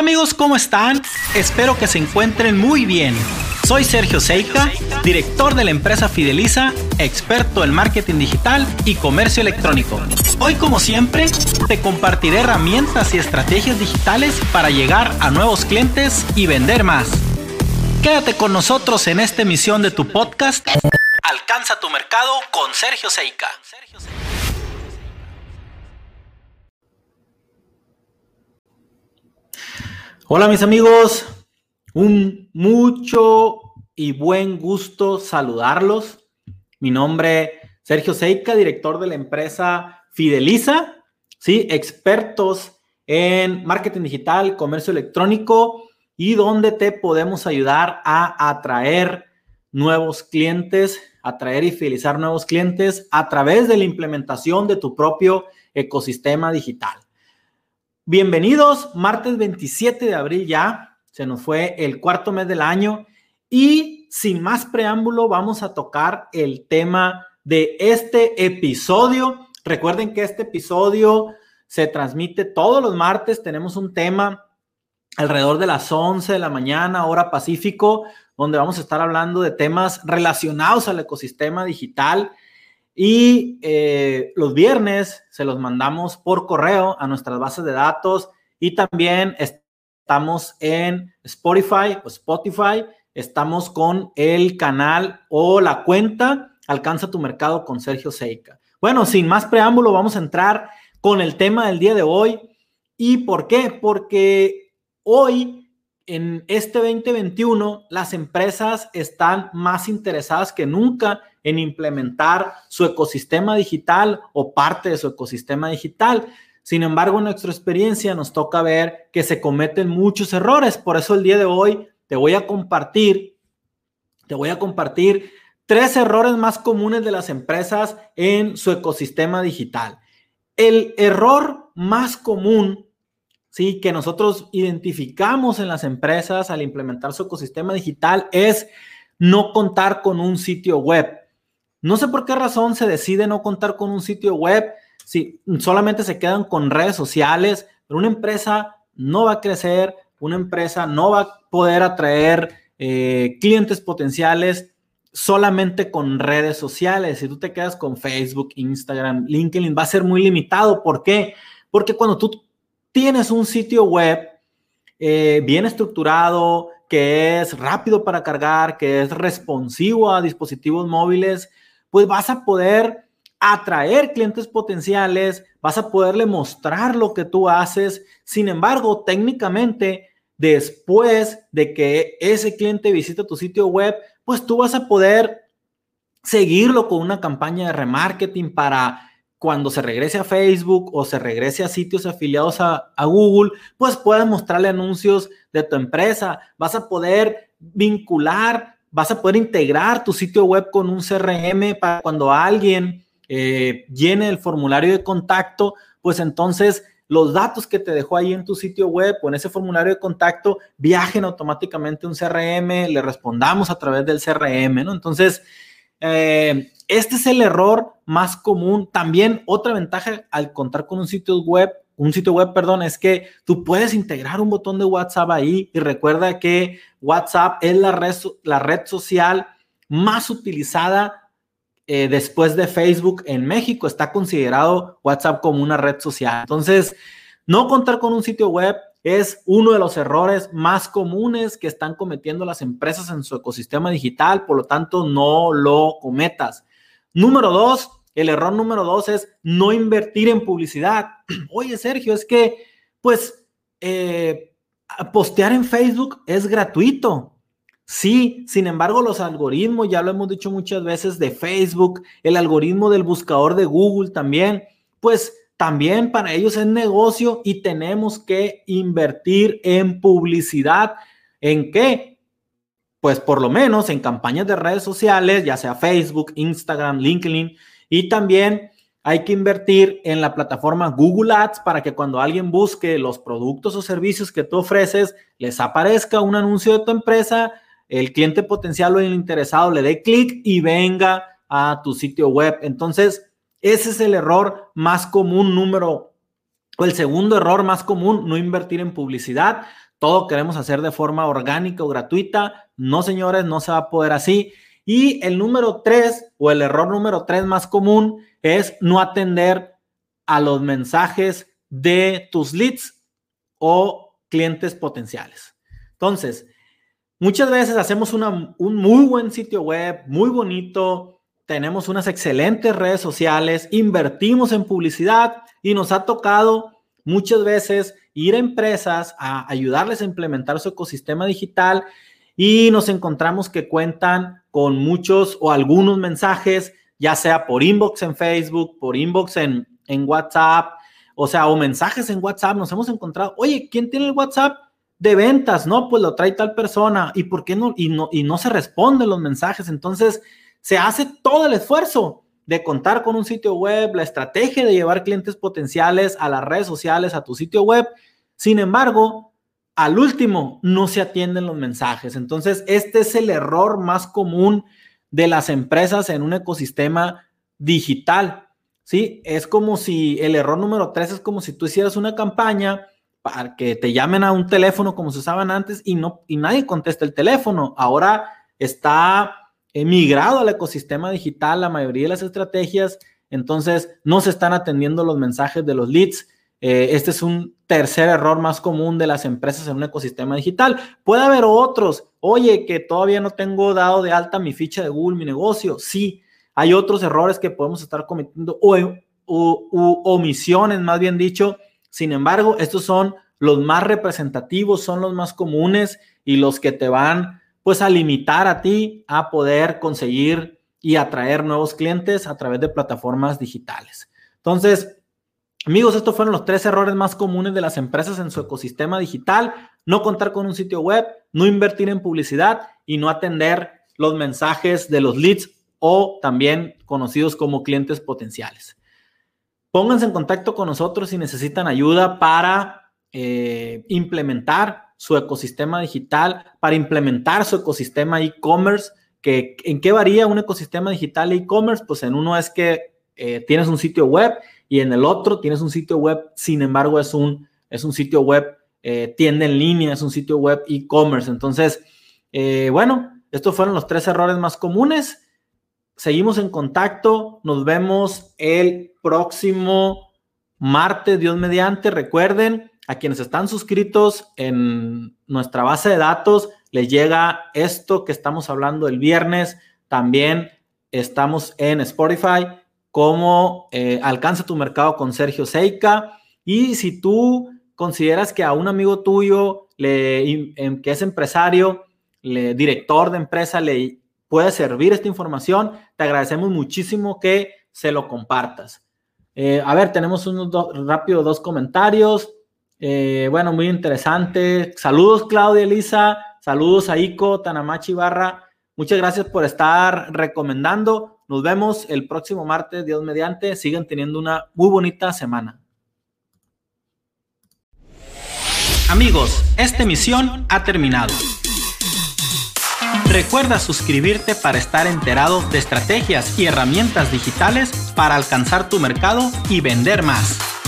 Amigos, ¿cómo están? Espero que se encuentren muy bien. Soy Sergio Seika, director de la empresa Fideliza, experto en marketing digital y comercio electrónico. Hoy como siempre, te compartiré herramientas y estrategias digitales para llegar a nuevos clientes y vender más. Quédate con nosotros en esta emisión de tu podcast. Alcanza tu mercado con Sergio Seika. Hola mis amigos, un mucho y buen gusto saludarlos. Mi nombre Sergio Seika, director de la empresa Fideliza, ¿sí? expertos en marketing digital, comercio electrónico y donde te podemos ayudar a atraer nuevos clientes, atraer y fidelizar nuevos clientes a través de la implementación de tu propio ecosistema digital. Bienvenidos, martes 27 de abril ya, se nos fue el cuarto mes del año y sin más preámbulo vamos a tocar el tema de este episodio. Recuerden que este episodio se transmite todos los martes, tenemos un tema alrededor de las 11 de la mañana, hora Pacífico, donde vamos a estar hablando de temas relacionados al ecosistema digital y eh, los viernes se los mandamos por correo a nuestras bases de datos y también estamos en Spotify o Spotify. Estamos con el canal o la cuenta Alcanza tu mercado con Sergio Seika. Bueno, sin más preámbulo, vamos a entrar con el tema del día de hoy. ¿Y por qué? Porque hoy, en este 2021, las empresas están más interesadas que nunca en implementar su ecosistema digital o parte de su ecosistema digital. Sin embargo, en nuestra experiencia nos toca ver que se cometen muchos errores. Por eso el día de hoy te voy a compartir, te voy a compartir tres errores más comunes de las empresas en su ecosistema digital. El error más común, sí, que nosotros identificamos en las empresas al implementar su ecosistema digital es no contar con un sitio web. No sé por qué razón se decide no contar con un sitio web, si solamente se quedan con redes sociales, pero una empresa no va a crecer, una empresa no va a poder atraer eh, clientes potenciales solamente con redes sociales. Si tú te quedas con Facebook, Instagram, LinkedIn, va a ser muy limitado. ¿Por qué? Porque cuando tú tienes un sitio web eh, bien estructurado, que es rápido para cargar, que es responsivo a dispositivos móviles, pues vas a poder atraer clientes potenciales, vas a poderle mostrar lo que tú haces. Sin embargo, técnicamente, después de que ese cliente visite tu sitio web, pues tú vas a poder seguirlo con una campaña de remarketing para cuando se regrese a Facebook o se regrese a sitios afiliados a, Google, pues puedas mostrarle anuncios de tu empresa. Vas a poder vincular vas a poder integrar tu sitio web con un CRM para cuando alguien eh, llene el formulario de contacto, pues entonces los datos que te dejó ahí en tu sitio web o en ese formulario de contacto viajen automáticamente a un CRM, le respondamos a través del CRM, ¿no? Entonces, eh, este es el error más común. También otra ventaja al contar con un sitio web un sitio web, perdón, es que tú puedes integrar un botón de WhatsApp ahí y recuerda que WhatsApp es la red, la red social más utilizada eh, después de Facebook en México. Está considerado WhatsApp como una red social. Entonces, no contar con un sitio web es uno de los errores más comunes que están cometiendo las empresas en su ecosistema digital, por lo tanto, no lo cometas. Número dos, el error número dos es no invertir en publicidad. Oye, Sergio, es que, pues, eh, postear en Facebook es gratuito. Sí, sin embargo, los algoritmos, ya lo hemos dicho muchas veces, de Facebook, el algoritmo del buscador de Google también, pues también para ellos es negocio y tenemos que invertir en publicidad. ¿En qué? Pues por lo menos en campañas de redes sociales, ya sea Facebook, Instagram, LinkedIn, y también hay que invertir en la plataforma Google Ads para que cuando alguien busque los productos o servicios que tú ofreces, les aparezca un anuncio de tu empresa, el cliente potencial o el interesado le dé clic y venga a tu sitio web. Entonces, ese es el error más común número, o el segundo error más común, no invertir en publicidad. Todo queremos hacer de forma orgánica o gratuita. No, señores, no se va a poder así. Y el número tres o el error número tres más común es no atender a los mensajes de tus leads o clientes potenciales. Entonces, muchas veces hacemos un muy buen sitio web, muy bonito, tenemos unas excelentes redes sociales, invertimos en publicidad y nos ha tocado muchas veces ir a empresas a ayudarles a implementar su ecosistema digital y nos encontramos que cuentan con muchos o algunos mensajes, ya sea por inbox en Facebook, por inbox en, en WhatsApp, o sea, o mensajes en WhatsApp. Nos hemos encontrado, oye, ¿quién tiene el WhatsApp de ventas? No, pues lo trae tal persona. ¿Y por qué no? Y no, y no se responden los mensajes. Entonces, se hace todo el esfuerzo de contar con un sitio web, la estrategia de llevar clientes potenciales a las redes sociales, a tu sitio web. Sin embargo, al último no se atienden los mensajes. Entonces, este es el error más común de las empresas en un ecosistema digital. ¿Sí? Es como si el error número tres es como si tú hicieras una campaña para que te llamen a un teléfono como se usaban antes y no y nadie contesta el teléfono. Ahora está emigrado al ecosistema digital la mayoría de las estrategias, entonces no se están atendiendo los mensajes de los leads. Eh, este es un tercer error más común de las empresas en un ecosistema digital. Puede haber otros. Oye, que todavía no tengo dado de alta mi ficha de Google, mi negocio. Sí, hay otros errores que podemos estar cometiendo o, o omisiones, más bien dicho. Sin embargo, estos son los más representativos, son los más comunes y los que te van pues a limitar a ti a poder conseguir y atraer nuevos clientes a través de plataformas digitales. Entonces, amigos, estos fueron los tres errores más comunes de las empresas en su ecosistema digital. No contar con un sitio web, no invertir en publicidad y no atender los mensajes de los leads o también conocidos como clientes potenciales. Pónganse en contacto con nosotros si necesitan ayuda para eh, implementar su ecosistema digital, para implementar su ecosistema e-commerce. Que, ¿En qué varía un ecosistema digital e-commerce? Pues en uno es que eh, tienes un sitio web y en el otro tienes un sitio web, sin embargo es un, es un sitio web eh, tienda en línea, es un sitio web e-commerce. Entonces, eh, bueno, estos fueron los tres errores más comunes. Seguimos en contacto, nos vemos el próximo martes, Dios mediante. Recuerden, a quienes están suscritos en nuestra base de datos, les llega esto que estamos hablando el viernes. También estamos en Spotify como eh, Alcanza tu mercado con Sergio Seika. Y si tú consideras que a un amigo tuyo em, que es empresario, director de empresa, le puede servir esta información, te agradecemos muchísimo que se lo compartas. Eh, a ver, tenemos unos rápido dos comentarios. Eh, bueno, muy interesante. Saludos, Claudia Elisa. Saludos a Ico, Tanamachi Barra. Muchas gracias por estar recomendando. Nos vemos el próximo martes, Dios mediante. Sigan teniendo una muy bonita semana. Amigos, esta emisión ha terminado. Recuerda suscribirte para estar enterado de estrategias y herramientas digitales para alcanzar tu mercado y vender más.